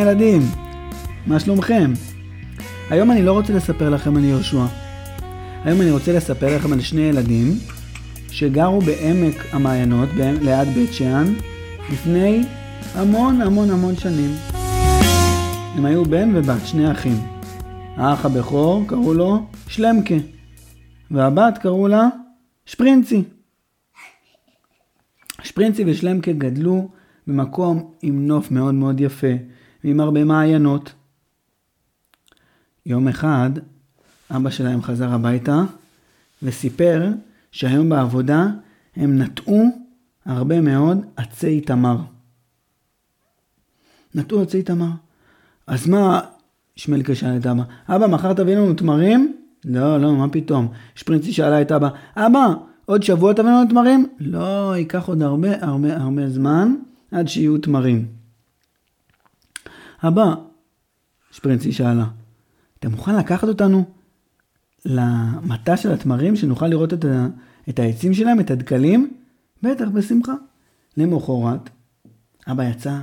ילדים, מה שלומכם? היום אני לא רוצה לספר לכם על יהושע. היום אני רוצה לספר לכם על שני ילדים שגרו בעמק המעיינות, ליד בית שאן, לפני המון המון המון שנים. הם היו בן ובת, שני אחים. האח הבכור קראו לו שלמקה, והבת קראו לה שפרינצי. שפרינצי ושלמקה גדלו במקום עם נוף מאוד מאוד יפה ועם הרבה מעיינות. יום אחד אבא שלהם חזר הביתה וסיפר שהיום בעבודה הם נטעו הרבה מאוד עצי תמר. נטעו עצי תמר. אז מה, שמלקה שאל את אבא, אבא מחר תביא לנו תמרים? לא, לא, מה פתאום. שפרינצי שאלה את אבא, אבא, עוד שבוע תביא לנו תמרים? לא, ייקח עוד הרבה הרבה הרבה זמן עד שיהיו תמרים. אבא, שפרינצי שאלה, אתה מוכן לקחת אותנו למטע של התמרים, שנוכל לראות את, ה, את העצים שלהם, את הדקלים? בטח, בשמחה. למחרת, אבא יצא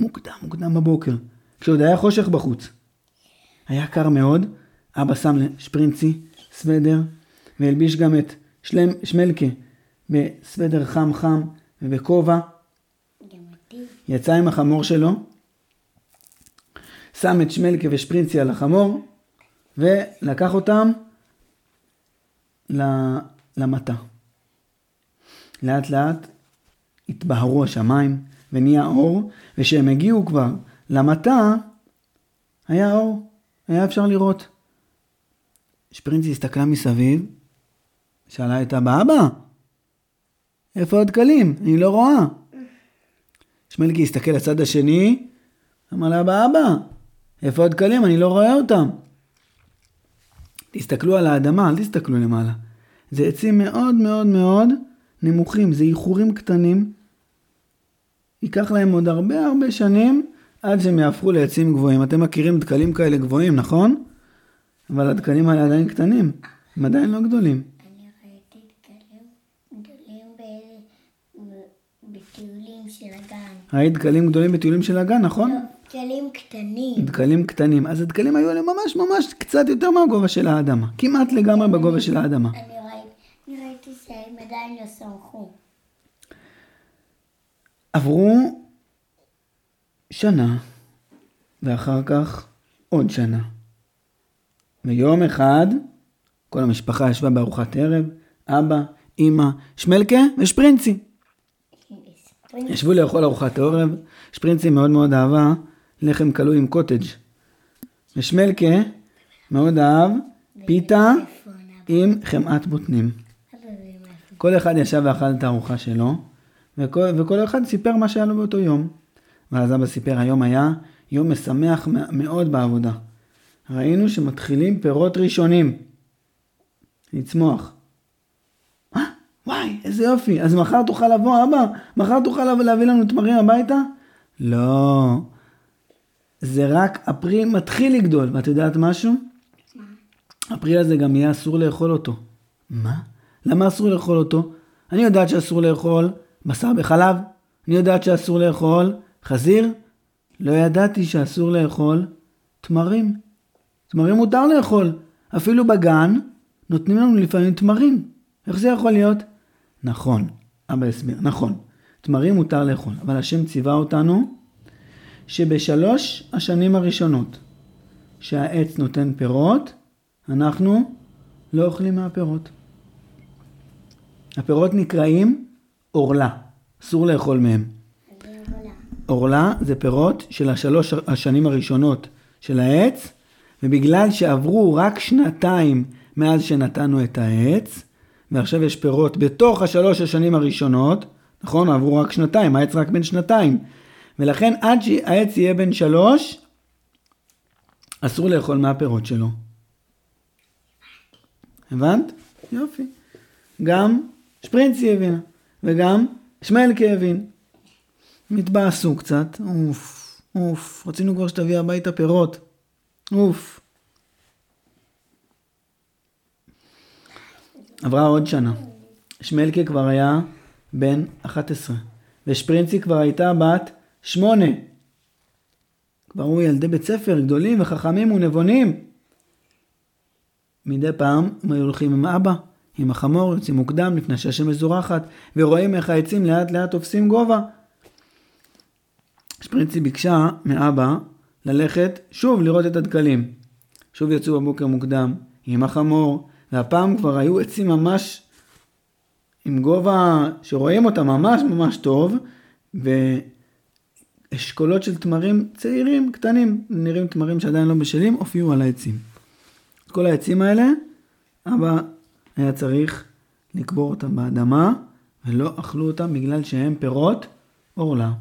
מוקדם, מוקדם בבוקר, כשעוד היה חושך בחוץ. היה קר מאוד, אבא שם לשפרינצי סוודר, והלביש גם את שלם, שמלקה בסוודר חם חם ובכובע. יצא עם החמור שלו, שם את שמלקה ושפרינצי על החמור, ולקח אותם למטע. לאט לאט התבהרו השמיים ונהיה אור, וכשהם הגיעו כבר למטע, היה אור, היה אפשר לראות. שפרינצי הסתכלה מסביב, שאלה את אבא, אבא, איפה הדקלים? אני לא רואה. שמלקי הסתכל לצד השני, אמר לאבא, אבא, איפה הדקלים? אני לא רואה אותם. תסתכלו על האדמה, אל תסתכלו למעלה. זה עצים מאוד מאוד מאוד נמוכים, זה איחורים קטנים. ייקח להם עוד הרבה הרבה שנים עד שהם יהפכו לעצים גבוהים. אתם מכירים דקלים כאלה גבוהים, נכון? אבל הדקלים האלה עדיין קטנים, הם עדיין לא גדולים. אני ראיתי דקלים גדולים בטיולים של הגן. ראית דקלים גדולים בטיולים של הגן, נכון? לא, דקלים קטנים. דקלים קטנים. אז הדקלים היו להם ממש ממש קצת יותר מהגובה של האדמה. כמעט לגמרי בגובה של האדמה. אני ראיתי, ראיתי שהם עדיין לא סמכו. עברו שנה, ואחר כך עוד שנה. ויום אחד, כל המשפחה ישבה בארוחת ערב, אבא, אימא, שמלקה ושפרינצי. ישבו לאכול ארוחת ערב, שפרינצי מאוד מאוד אהבה לחם כלוא עם קוטג'. ושמלקה מאוד אהב פיתה עם חמאת בוטנים. כל אחד ישב ואכל את הארוחה שלו, וכל, וכל אחד סיפר מה שהיה לו באותו יום. ואז אבא סיפר, היום היה יום משמח מאוד בעבודה. ראינו שמתחילים פירות ראשונים לצמוח. אה, וואי, איזה יופי. אז מחר תוכל לבוא, אבא, מחר תוכל להביא לנו תמרים הביתה? לא. זה רק הפרי מתחיל לגדול. ואת יודעת משהו? הפרי הזה גם יהיה אסור לאכול אותו. מה? למה אסור לאכול אותו? אני יודעת שאסור לאכול בשר בחלב. אני יודעת שאסור לאכול חזיר. לא ידעתי שאסור לאכול תמרים. תמרים מותר לאכול. אפילו בגן נותנים לנו לפעמים תמרים. איך זה יכול להיות? נכון, אבא הסביר, נכון. תמרים מותר לאכול, אבל השם ציווה אותנו שבשלוש השנים הראשונות שהעץ נותן פירות, אנחנו לא אוכלים מהפירות. הפירות נקראים עורלה, אסור לאכול מהם. עורלה זה פירות של השלוש השנים הראשונות של העץ, ובגלל שעברו רק שנתיים מאז שנתנו את העץ, ועכשיו יש פירות בתוך השלוש השנים הראשונות, נכון? עברו רק שנתיים, העץ רק בן שנתיים. ולכן עד שהעץ יהיה בן שלוש, אסור לאכול מהפירות שלו. הבנת? יופי. גם שפרינצי הבינה, וגם שמלקה הבין. התבאסו קצת, אוף, אוף, רצינו כבר שתביא הביתה פירות, אוף. עברה עוד שנה. שמלקה כבר היה בן 11, ושפרינצי כבר הייתה בת שמונה. כבר היו ילדי בית ספר גדולים וחכמים ונבונים. מדי פעם הם היו הולכים עם אבא, עם החמור, יוצאים מוקדם לפני שהשמש זורחת, ורואים איך העצים לאט לאט תופסים גובה. שפרינצי ביקשה מאבא ללכת שוב לראות את הדקלים. שוב יצאו בבוקר מוקדם עם החמור, והפעם כבר היו עצים ממש עם גובה שרואים אותם ממש ממש טוב, ואשכולות של תמרים צעירים, קטנים, נראים תמרים שעדיין לא בשלים, הופיעו על העצים. כל העצים האלה, אבא היה צריך לקבור אותם באדמה, ולא אכלו אותם בגלל שהם פירות עורלה.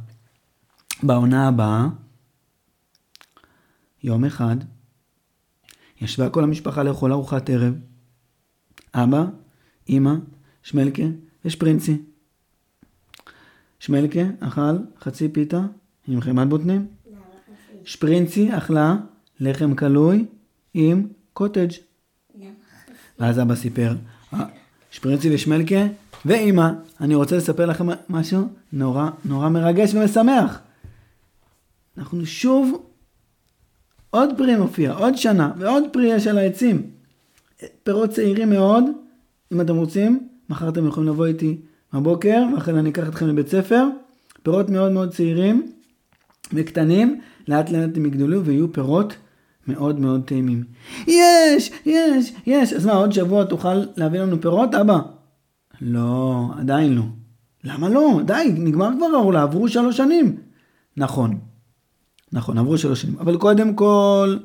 בעונה הבאה, יום אחד, ישבה כל המשפחה לאכול ארוחת ערב. אבא, אמא, שמלקה ושפרינצי. שמלקה אכל חצי פיתה עם חמת בוטנים. שפרינצי אכלה לחם קלוי עם קוטג'. ואז אבא סיפר, "אה, שפרינצי ושמלקה ואימא, אני רוצה לספר לכם משהו נורא נורא מרגש ומשמח. אנחנו שוב, עוד פרי מופיע, עוד שנה, ועוד פרי יש על העצים. פירות צעירים מאוד, אם אתם רוצים, מחר אתם יכולים לבוא איתי בבוקר, ואחרי אני אקח אתכם לבית ספר. פירות מאוד מאוד צעירים וקטנים, לאט לאט הם יגדלו ויהיו פירות מאוד מאוד טעימים. יש, יש, יש. אז מה, עוד שבוע תוכל להביא לנו פירות, אבא? לא, עדיין לא. למה לא? די, נגמר כבר העולה, עברו שלוש שנים. נכון, נכון, עברו שלוש שנים. אבל קודם כל,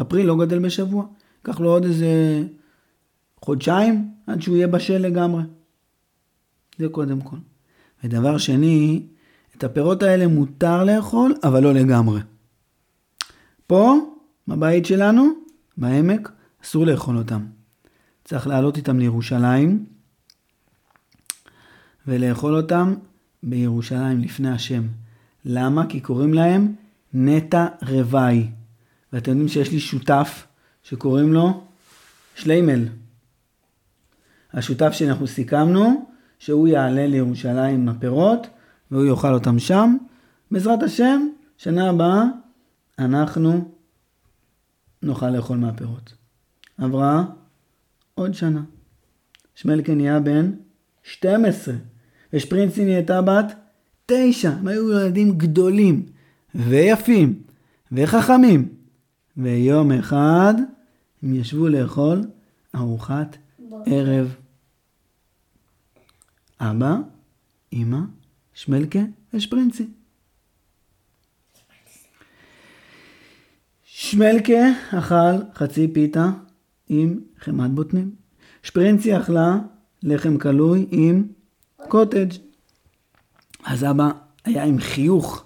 אפריל לא גדל בשבוע. ייקח לו עוד איזה חודשיים עד שהוא יהיה בשל לגמרי. זה קודם כל. ודבר שני, את הפירות האלה מותר לאכול, אבל לא לגמרי. פה, בבית שלנו, בעמק, אסור לאכול אותם. צריך לעלות איתם לירושלים ולאכול אותם בירושלים לפני השם. למה? כי קוראים להם נטע רוואי. ואתם יודעים שיש לי שותף שקוראים לו שליימל. השותף שאנחנו סיכמנו שהוא יעלה לירושלים עם הפירות והוא יאכל אותם שם. בעזרת השם, שנה הבאה אנחנו נוכל לאכול מהפירות. עברה עוד שנה. שמלקה נהיה בן 12, ושפרינצי נהייתה בת 9. הם היו ילדים גדולים ויפים וחכמים. ויום אחד הם ישבו לאכול ארוחת ערב. אבא, אמא, שמלקה ושפרינצי. שמלקה אכל חצי פיתה עם חמת בוטנים. שפרינצי אכלה לחם קלוי עם קוטג'. אז אבא היה עם חיוך,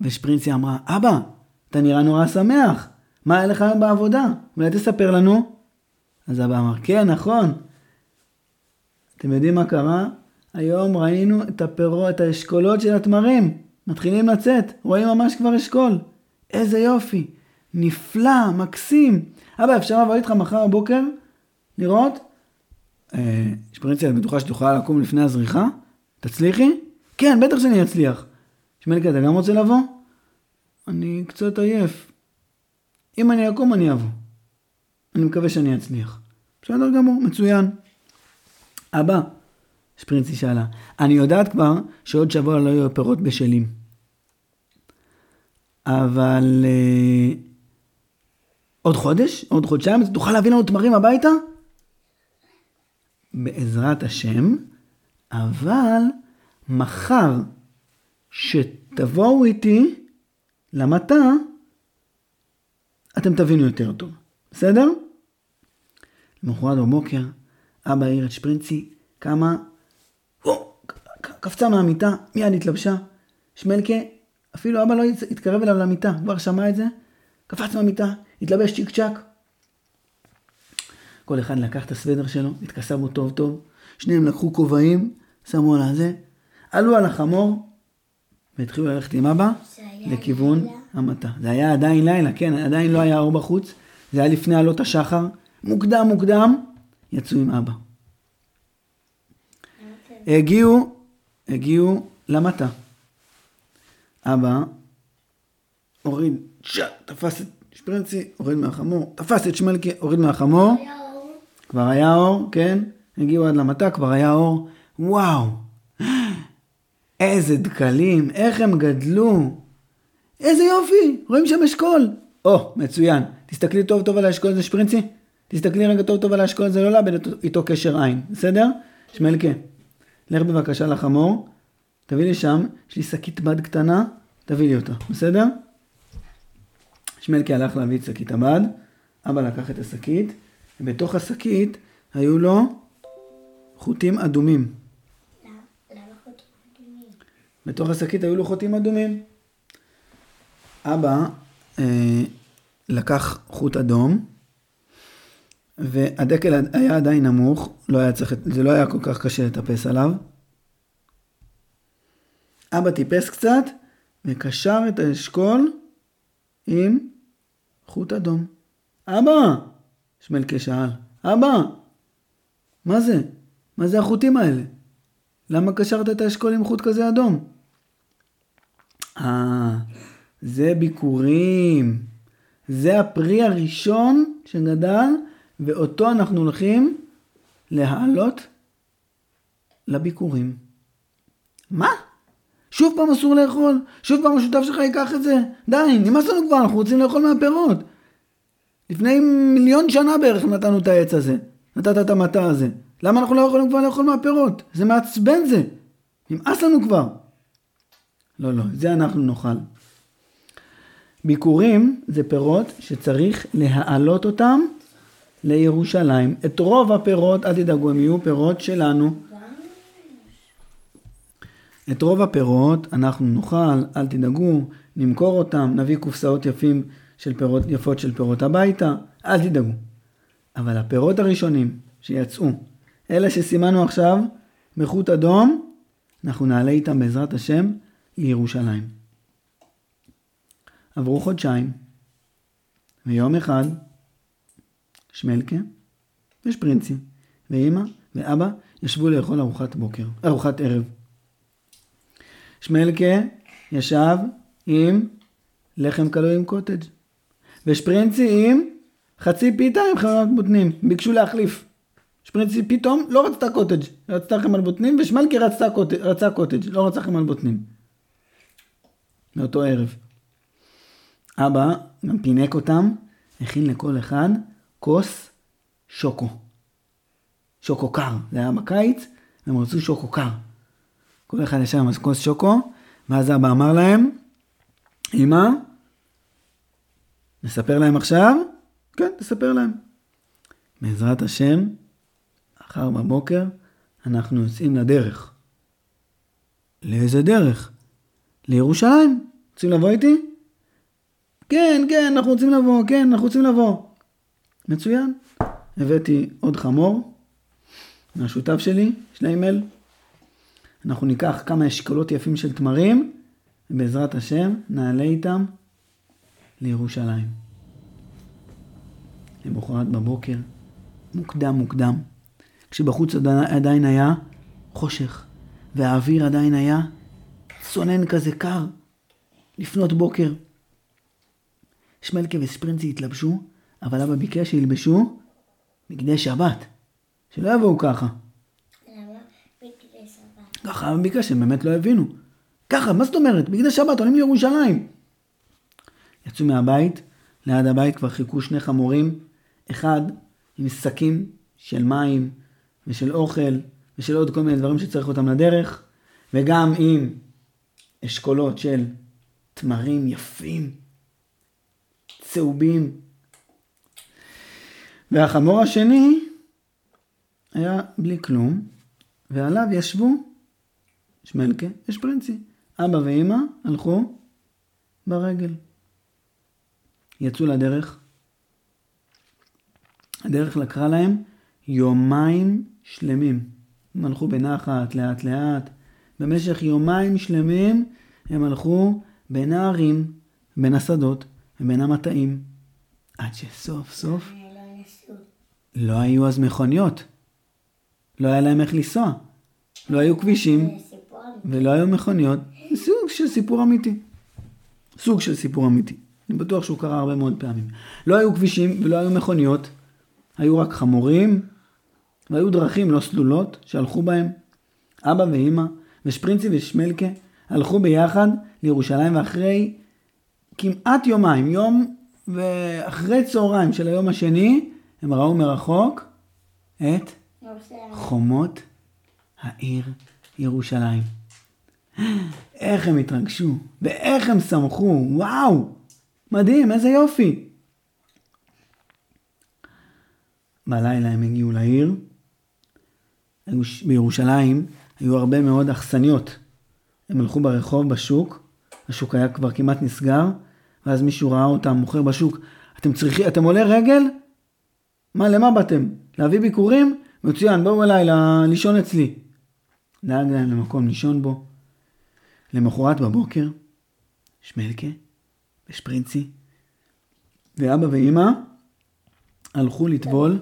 ושפרינצי אמרה, אבא, אתה נראה נורא שמח, מה היה לך היום בעבודה? אולי תספר לנו? אז אבא אמר, כן, נכון. אתם יודעים מה קרה? היום ראינו את הפירות, את האשכולות של התמרים. מתחילים לצאת, רואים ממש כבר אשכול. איזה יופי. נפלא, מקסים. אבא, אפשר לבוא איתך מחר בבוקר לראות? אה, שפרינציה, את בטוחה שאת יכולה לקום לפני הזריחה? תצליחי? כן, בטח שאני אצליח. שמליקה, אתה גם רוצה לבוא? אני קצת עייף. אם אני אקום, אני אבוא. אני מקווה שאני אצליח. בסדר גמור, מצוין. אבא, שפרינצי שאלה, אני יודעת כבר שעוד שבוע לא יהיו פירות בשלים. אבל אה, עוד חודש? עוד חודשיים? תוכל להביא לנו תמרים הביתה? בעזרת השם, אבל מחר שתבואו איתי למטע, אתם תבינו יותר טוב, בסדר? למחרת בבוקר, אבא העיר את שפרינצי, או, קפצה מהמיטה, מיד התלבשה. שמלקה, אפילו אבא לא התקרב אליו למיטה, כבר שמע את זה, קפץ מהמיטה, התלבש צ'יק צ'אק. כל אחד לקח את הסוודר שלו, התכסה בו טוב טוב, שניהם לקחו כובעים, שמו על הזה, עלו על החמור, והתחילו ללכת עם אבא לכיוון לילה. המטע. זה היה עדיין לילה, כן, עדיין לא היה אור בחוץ, זה היה לפני עלות השחר, מוקדם מוקדם, יצאו עם אבא. הגיעו, הגיעו למטע. אבא הוריד, ש... תפס את שפרינצי, הוריד מהחמור, תפס את שמלקה, הוריד מהחמור. היה. כבר היה אור, כן? הגיעו עד למטה, כבר היה אור. וואו, איזה דקלים, איך הם גדלו. איזה יופי, רואים שם אשכול. או, מצוין. תסתכלי טוב טוב על האשכול הזה, שפרינצי. תסתכלי רגע טוב טוב על האשכול הזה, לא לאבד איתו קשר עין, בסדר? שמלכה, לך בבקשה לחמור, תביא לי שם, יש לי שקית בד קטנה, תביא לי אותה, בסדר? שמלכה הלך להביא את שקית הבד, אבא לקח את השקית, ובתוך השקית היו לו חוטים אדומים. למה למה חוטים אדומים? בתוך השקית היו לו חוטים אדומים. אבא אה, לקח חוט אדום, והדקל היה עדיין נמוך, לא היה צריך, זה לא היה כל כך קשה לטפס עליו. אבא טיפס קצת, וקשר את האשכול עם חוט אדום. אבא! שמלכה שאל, אבא! מה זה? מה זה החוטים האלה? למה קשרת את האשכול עם חוט כזה אדום? אה, זה ביקורים. זה הפרי הראשון שגדל, ואותו אנחנו הולכים להעלות לביקורים. מה? שוב פעם אסור לאכול? שוב פעם השותף שלך ייקח את זה? די, נמאס לנו כבר, אנחנו רוצים לאכול מהפירות. לפני מיליון שנה בערך נתנו את העץ הזה. נתת את המטע הזה. למה אנחנו לא יכולים כבר לאכול מהפירות? זה מעצבן זה. נמאס לנו כבר. לא, לא, זה אנחנו נאכל. ביקורים זה פירות שצריך להעלות אותם לירושלים. את רוב הפירות, אל תדאגו, הם יהיו פירות שלנו. את רוב הפירות אנחנו נאכל, אל תדאגו, נמכור אותם, נביא קופסאות יפים של פירות, יפות של פירות הביתה, אל תדאגו. אבל הפירות הראשונים שיצאו, אלה שסימנו עכשיו בחוט אדום, אנחנו נעלה איתם בעזרת השם לירושלים. עברו חודשיים, ויום אחד, שמלכה ושפרינצי ואימא ואבא ישבו לאכול ארוחת בוקר, ארוחת ערב. שמלקה ישב עם לחם קלוי עם קוטג' ושפרינצי עם חצי פיתה עם חמאת בוטנים, ביקשו להחליף. שפרינצי פתאום לא רצתה קוטג', רצתה חמאת בוטנים, ושמלקה רצתה קוטג', רצה קוטג', לא רצה חמאת בוטנים. מאותו ערב. אבא גם פינק אותם, הכין לכל אחד כוס שוקו. שוקו קר, זה היה בקיץ, והם רצו שוקו קר. כל אחד ישב עם כוס שוקו, ואז אבא אמר להם, אמא, נספר להם עכשיו? כן, תספר להם. בעזרת השם, מחר בבוקר אנחנו יוצאים לדרך. לאיזה דרך? לירושלים. רוצים לבוא איתי? כן, כן, אנחנו רוצים לבוא, כן, אנחנו רוצים לבוא. מצוין. הבאתי עוד חמור מהשותף שלי, שליימל. אנחנו ניקח כמה אשכולות יפים של תמרים, ובעזרת השם נעלה איתם לירושלים. למחרת בבוקר, מוקדם מוקדם, כשבחוץ עדיין היה חושך, והאוויר עדיין היה צונן כזה קר, לפנות בוקר. שמלכה וספרינצי התלבשו, אבל אבא ביקש שילבשו בגדי שבת, שלא יבואו ככה. למה? בגדי שבת. ככה אבא ביקש, הם באמת לא הבינו. ככה, מה זאת אומרת? בגדי שבת עולים לירושלים. יצאו מהבית, ליד הבית כבר חיכו שני חמורים, אחד עם שקים של מים ושל אוכל ושל עוד כל מיני דברים שצריך אותם לדרך, וגם עם אשכולות של תמרים יפים, צהובים. והחמור השני היה בלי כלום, ועליו ישבו שמלכה ושפרינצי. אבא ואימא הלכו ברגל. יצאו לדרך. הדרך לקחה להם יומיים שלמים. הם הלכו בנחת, לאט לאט. במשך יומיים שלמים הם הלכו בין הערים, בין השדות ובין המטעים. עד שסוף סוף. לא היו אז מכוניות. לא היה להם איך לנסוע. לא היו כבישים. ולא היו מכוניות. סוג של סיפור אמיתי. סוג של סיפור אמיתי. אני בטוח שהוא קרה הרבה מאוד פעמים. לא היו כבישים ולא היו מכוניות, היו רק חמורים, והיו דרכים לא סלולות שהלכו בהם. אבא ואימא ושפרינצי ושמלקה הלכו ביחד לירושלים ואחרי כמעט יומיים, יום ואחרי צהריים של היום השני, הם ראו מרחוק את חומות העיר ירושלים. איך הם התרגשו, ואיך הם שמחו, וואו, מדהים, איזה יופי. בלילה הם הגיעו לעיר, בירושלים היו הרבה מאוד אכסניות. הם הלכו ברחוב, בשוק, השוק היה כבר כמעט נסגר, ואז מישהו ראה אותם מוכר בשוק. אתם צריכים, אתם עולי רגל? מה, למה באתם? להביא ביקורים? מצוין, בואו אליי ל- לישון אצלי. דאג להם למקום לישון בו. למחרת בבוקר, שמלקה ושפרינצי ואבא ואימא הלכו לטבול,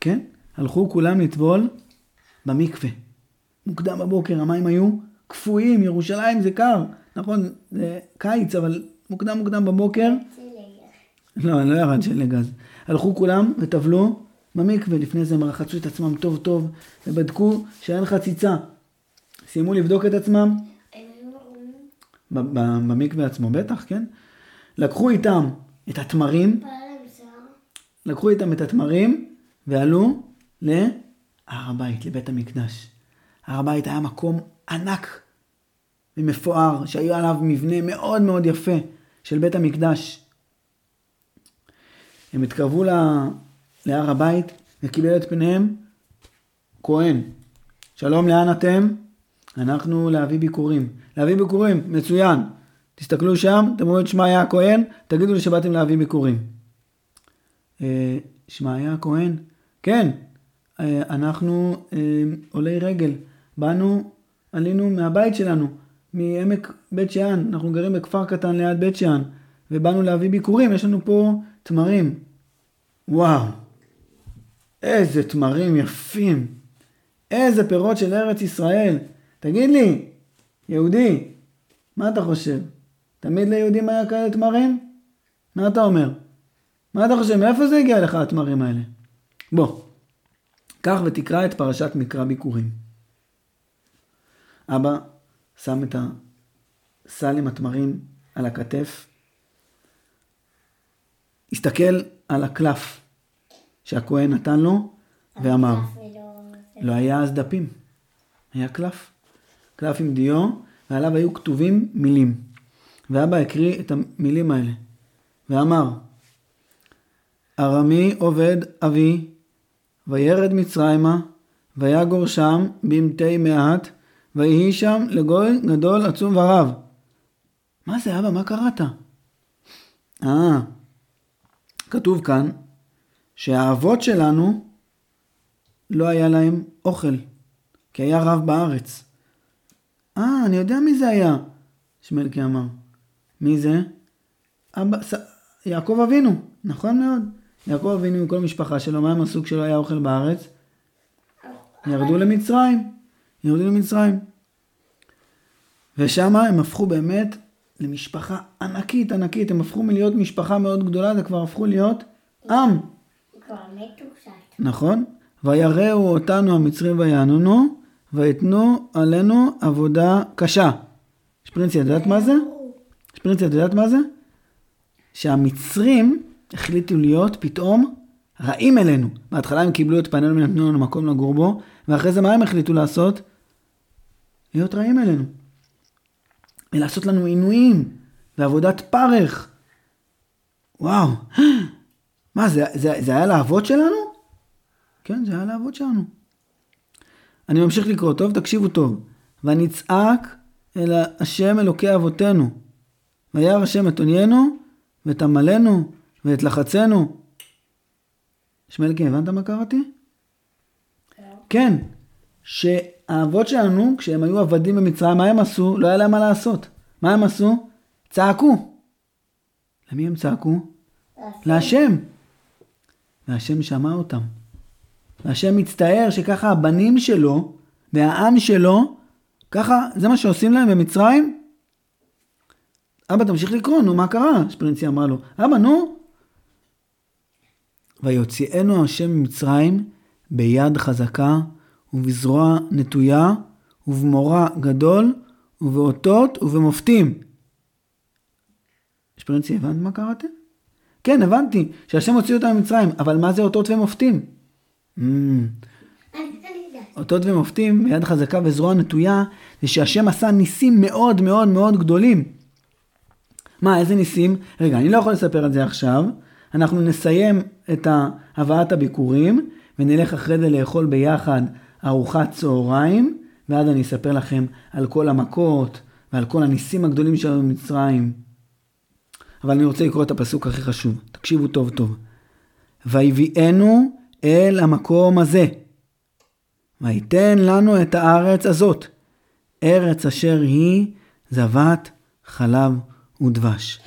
כן, הלכו כולם לטבול במקווה. מוקדם בבוקר המים היו קפואים, ירושלים זה קר, נכון, זה קיץ, אבל מוקדם מוקדם בבוקר, לא, לא ירד שלג אז. הלכו כולם וטבלו במקווה, לפני זה הם רחצו את עצמם טוב טוב, ובדקו שאין חציצה. סיימו לבדוק את עצמם במקווה עצמו, בטח, כן? לקחו איתם את התמרים, לקחו איתם את התמרים ועלו להר הבית, לבית המקדש. הר הבית היה מקום ענק ומפואר, שהיה עליו מבנה מאוד מאוד יפה של בית המקדש. הם התקרבו ל- להר הבית וקיבל את פניהם כהן. שלום, לאן אתם? אנחנו להביא ביקורים. להביא ביקורים, מצוין. תסתכלו שם, אתם רואים את שמעיה הכהן, תגידו לי שבאתם להביא ביקורים. אה, שמעיה הכהן, כן, אה, אנחנו אה, עולי רגל. באנו, עלינו מהבית שלנו, מעמק בית שאן, אנחנו גרים בכפר קטן ליד בית שאן, ובאנו להביא ביקורים, יש לנו פה תמרים. וואו, איזה תמרים יפים, איזה פירות של ארץ ישראל. תגיד לי, יהודי, מה אתה חושב? תמיד ליהודים היה כאלה תמרים? מה אתה אומר? מה אתה חושב? מאיפה זה הגיע לך התמרים האלה? בוא, קח ותקרא את פרשת מקרא ביקורים. אבא שם את הסל עם התמרים על הכתף, הסתכל על הקלף שהכהן נתן לו ואמר, לא היה אז דפים, היה קלף. קלף עם דיו, ועליו היו כתובים מילים. ואבא הקריא את המילים האלה, ואמר, ארמי עובד אבי, וירד מצרימה, ויגור שם במתי מעט, ויהי שם לגוי גדול עצום ורב. מה זה אבא? מה קראת? אה, כתוב כאן שהאבות שלנו לא היה להם אוכל, כי היה רב בארץ. אה, אני יודע מי זה היה, שמלקי אמר. מי זה? אבא, ס... יעקב אבינו, נכון מאוד. יעקב אבינו עם כל המשפחה שלו, מה הם עשו כשלא היה אוכל בארץ? ירדו למצרים. ירדו למצרים. ושם הם הפכו באמת למשפחה ענקית ענקית, הם הפכו מלהיות משפחה מאוד גדולה, זה כבר הפכו להיות עם. כבר מתו קצת. נכון? ויראו אותנו המצרים ויענונו, ויתנו עלינו עבודה קשה. שפרינצי, את יודעת מה זה? שפרינצי, את יודעת מה זה? שהמצרים החליטו להיות פתאום רעים אלינו. בהתחלה הם קיבלו את פנינו ונתנו לנו מקום לגור בו, ואחרי זה מה הם החליטו לעשות? להיות רעים אלינו. ולעשות לנו עינויים, ועבודת פרך. וואו, מה, זה, זה, זה היה לאבות שלנו? כן, זה היה לאבות שלנו. אני ממשיך לקרוא, טוב? תקשיבו טוב. ונצעק אל השם אלוקי אבותינו, וירא השם את עוניינו, ואת עמלנו, ואת לחצנו. שמלקי, הבנת מה קראתי? כן, שהאבות שלנו, כשהם היו עבדים במצרים, מה הם עשו? לא היה להם מה לעשות. מה הם עשו? צעקו. למי הם צעקו? להשם. והשם שמע אותם. והשם מצטער שככה הבנים שלו והעם שלו, ככה, זה מה שעושים להם במצרים? אבא, תמשיך לקרוא, נו, מה קרה? שפרינצי אמרה לו, אבא, נו. ויוציאנו השם ממצרים ביד חזקה ובזרוע נטויה ובמורא גדול ובאותות ובמופתים. שפרינצי, הבנת מה קראתם? כן, הבנתי, שהשם הוציא אותם ממצרים, אבל מה זה אותות ומופתים? Mm. אותות ומופתים ביד חזקה וזרוע נטויה, זה שהשם עשה ניסים מאוד מאוד מאוד גדולים. מה, איזה ניסים? רגע, אני לא יכול לספר את זה עכשיו. אנחנו נסיים את הבאת הביקורים, ונלך אחרי זה לאכול ביחד ארוחת צהריים, ואז אני אספר לכם על כל המכות ועל כל הניסים הגדולים שלנו במצרים. אבל אני רוצה לקרוא את הפסוק הכי חשוב. תקשיבו טוב טוב. ויביאנו אל המקום הזה, ויתן לנו את הארץ הזאת, ארץ אשר היא זבת חלב ודבש.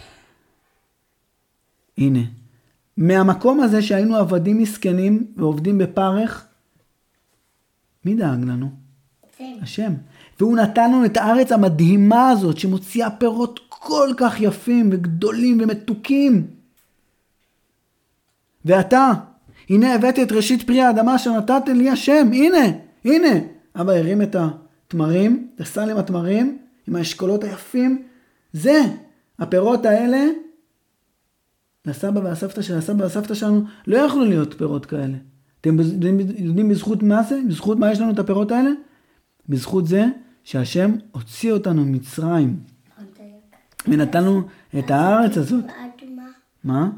הנה, מהמקום הזה שהיינו עבדים מסכנים ועובדים בפרך, מי דאג לנו? כן. השם. והוא נתן לנו את הארץ המדהימה הזאת, שמוציאה פירות כל כך יפים וגדולים ומתוקים. ואתה, הנה הבאתי את ראשית פרי האדמה אשר נתתם לי השם, הנה, הנה. אבא הרים את התמרים, את הסל עם התמרים, עם האשכולות היפים. זה, הפירות האלה, לסבא והסבתא של הסבא והסבתא שלנו, לא יכלו להיות פירות כאלה. אתם יודעים, בזכות מה זה? בזכות מה יש לנו את הפירות האלה? בזכות זה שהשם הוציא אותנו ממצרים ונתן לנו את הארץ הזאת. מה?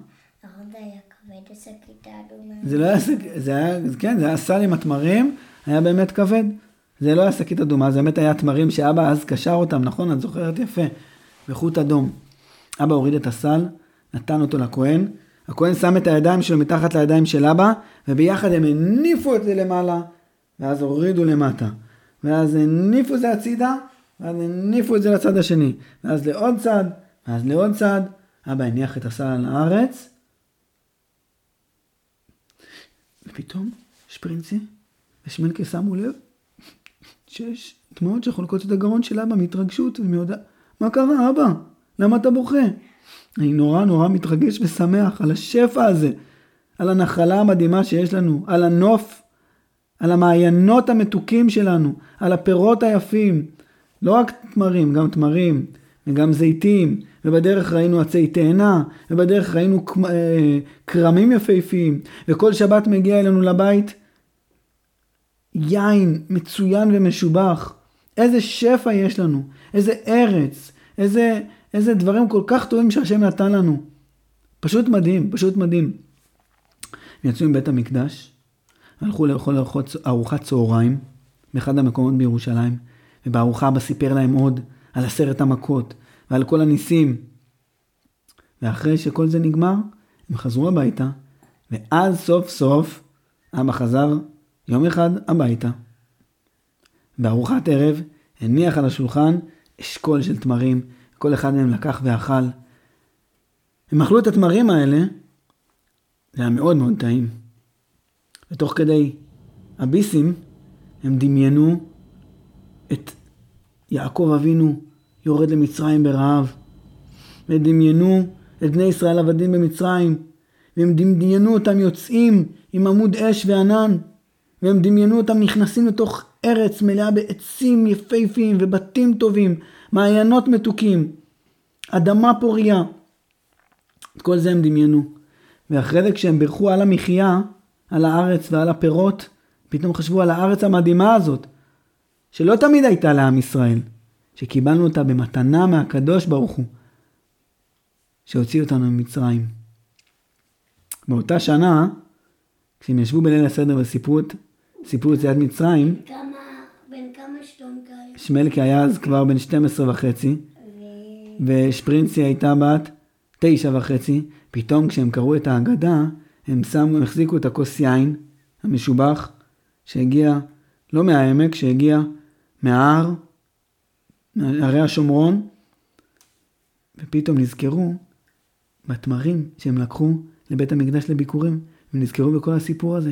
זה לא היה, שק- זה היה, כן, זה היה סל עם התמרים, היה באמת כבד. זה לא היה שקית אדומה, זה באמת היה תמרים שאבא אז קשר אותם, נכון? את זוכרת יפה. בחוט אדום. אבא הוריד את הסל, נתן אותו לכהן, הכהן שם את הידיים שלו מתחת לידיים של אבא, וביחד הם הניפו את זה למעלה, ואז הורידו למטה. ואז הניפו זה הצידה, ואז הניפו את זה לצד השני. ואז לעוד צד, ואז לעוד צד. אבא הניח את הסל על הארץ, ופתאום שפרינצי ושמנקה שמו לב שיש דמעות שחולקות את הגרון של אבא מהתרגשות ומהודעה. מה קרה אבא? למה אתה בוכה? אני נורא נורא מתרגש ושמח על השפע הזה, על הנחלה המדהימה שיש לנו, על הנוף, על המעיינות המתוקים שלנו, על הפירות היפים. לא רק תמרים, גם תמרים, וגם זיתים, ובדרך ראינו עצי תאנה, ובדרך ראינו אה, כרמים יפהפיים, וכל שבת מגיע אלינו לבית יין מצוין ומשובח. איזה שפע יש לנו, איזה ארץ, איזה, איזה דברים כל כך טובים שהשם נתן לנו. פשוט מדהים, פשוט מדהים. הם יצאו מבית המקדש, הלכו לאכול ארוחת צהריים באחד המקומות בירושלים, ובארוחה אבא סיפר להם עוד על עשרת המכות ועל כל הניסים. ואחרי שכל זה נגמר, הם חזרו הביתה, ואז סוף סוף אבא חזר יום אחד הביתה. בארוחת ערב הניח על השולחן אשכול של תמרים, כל אחד מהם לקח ואכל. הם אכלו את התמרים האלה, זה היה מאוד מאוד טעים. ותוך כדי הביסים, הם דמיינו את יעקב אבינו יורד למצרים ברעב. ודמיינו את בני ישראל עבדים במצרים. והם דמיינו אותם יוצאים עם עמוד אש וענן. והם דמיינו אותם נכנסים לתוך ארץ מלאה בעצים יפהפיים ובתים טובים, מעיינות מתוקים, אדמה פוריה. את כל זה הם דמיינו. ואחרי זה כשהם בירכו על המחיה, על הארץ ועל הפירות, פתאום חשבו על הארץ המדהימה הזאת, שלא תמיד הייתה לעם ישראל, שקיבלנו אותה במתנה מהקדוש ברוך הוא, שהוציא אותנו ממצרים. באותה שנה, כשהם ישבו בליל הסדר וסיפרו את סיפור יציאת מצרים, כמה, בן כמה שלומקה היה? שמלקי היה אז כבר בן 12 וחצי, ושפרינצי הייתה בת תשע וחצי, פתאום כשהם קראו את ההגדה, הם שמו, הם החזיקו את הכוס יין המשובח, שהגיע לא מהעמק, שהגיע מההר, מהרי השומרון, ופתאום נזכרו בתמרים שהם לקחו לבית המקדש לביקורים, ונזכרו בכל הסיפור הזה.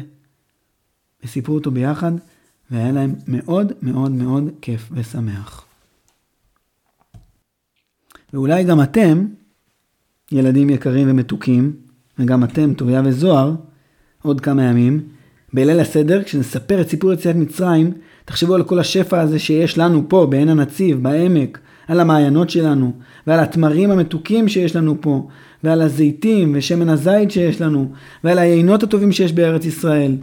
וסיפרו אותו ביחד, והיה להם מאוד מאוד מאוד כיף ושמח. ואולי גם אתם, ילדים יקרים ומתוקים, וגם אתם, טוביה וזוהר, עוד כמה ימים, בליל הסדר, כשנספר את סיפור יציאת מצרים, תחשבו על כל השפע הזה שיש לנו פה, בעין הנציב, בעמק, על המעיינות שלנו, ועל התמרים המתוקים שיש לנו פה, ועל הזיתים ושמן הזית שיש לנו, ועל היינות הטובים שיש בארץ ישראל,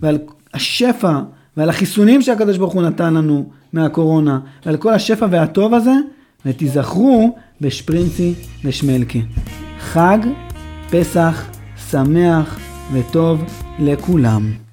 ועל השפע ועל החיסונים שהקדוש ברוך הוא נתן לנו מהקורונה, ועל כל השפע והטוב הזה, ותיזכרו בשפרינצי ושמלקה. חג פסח שמח וטוב לכולם.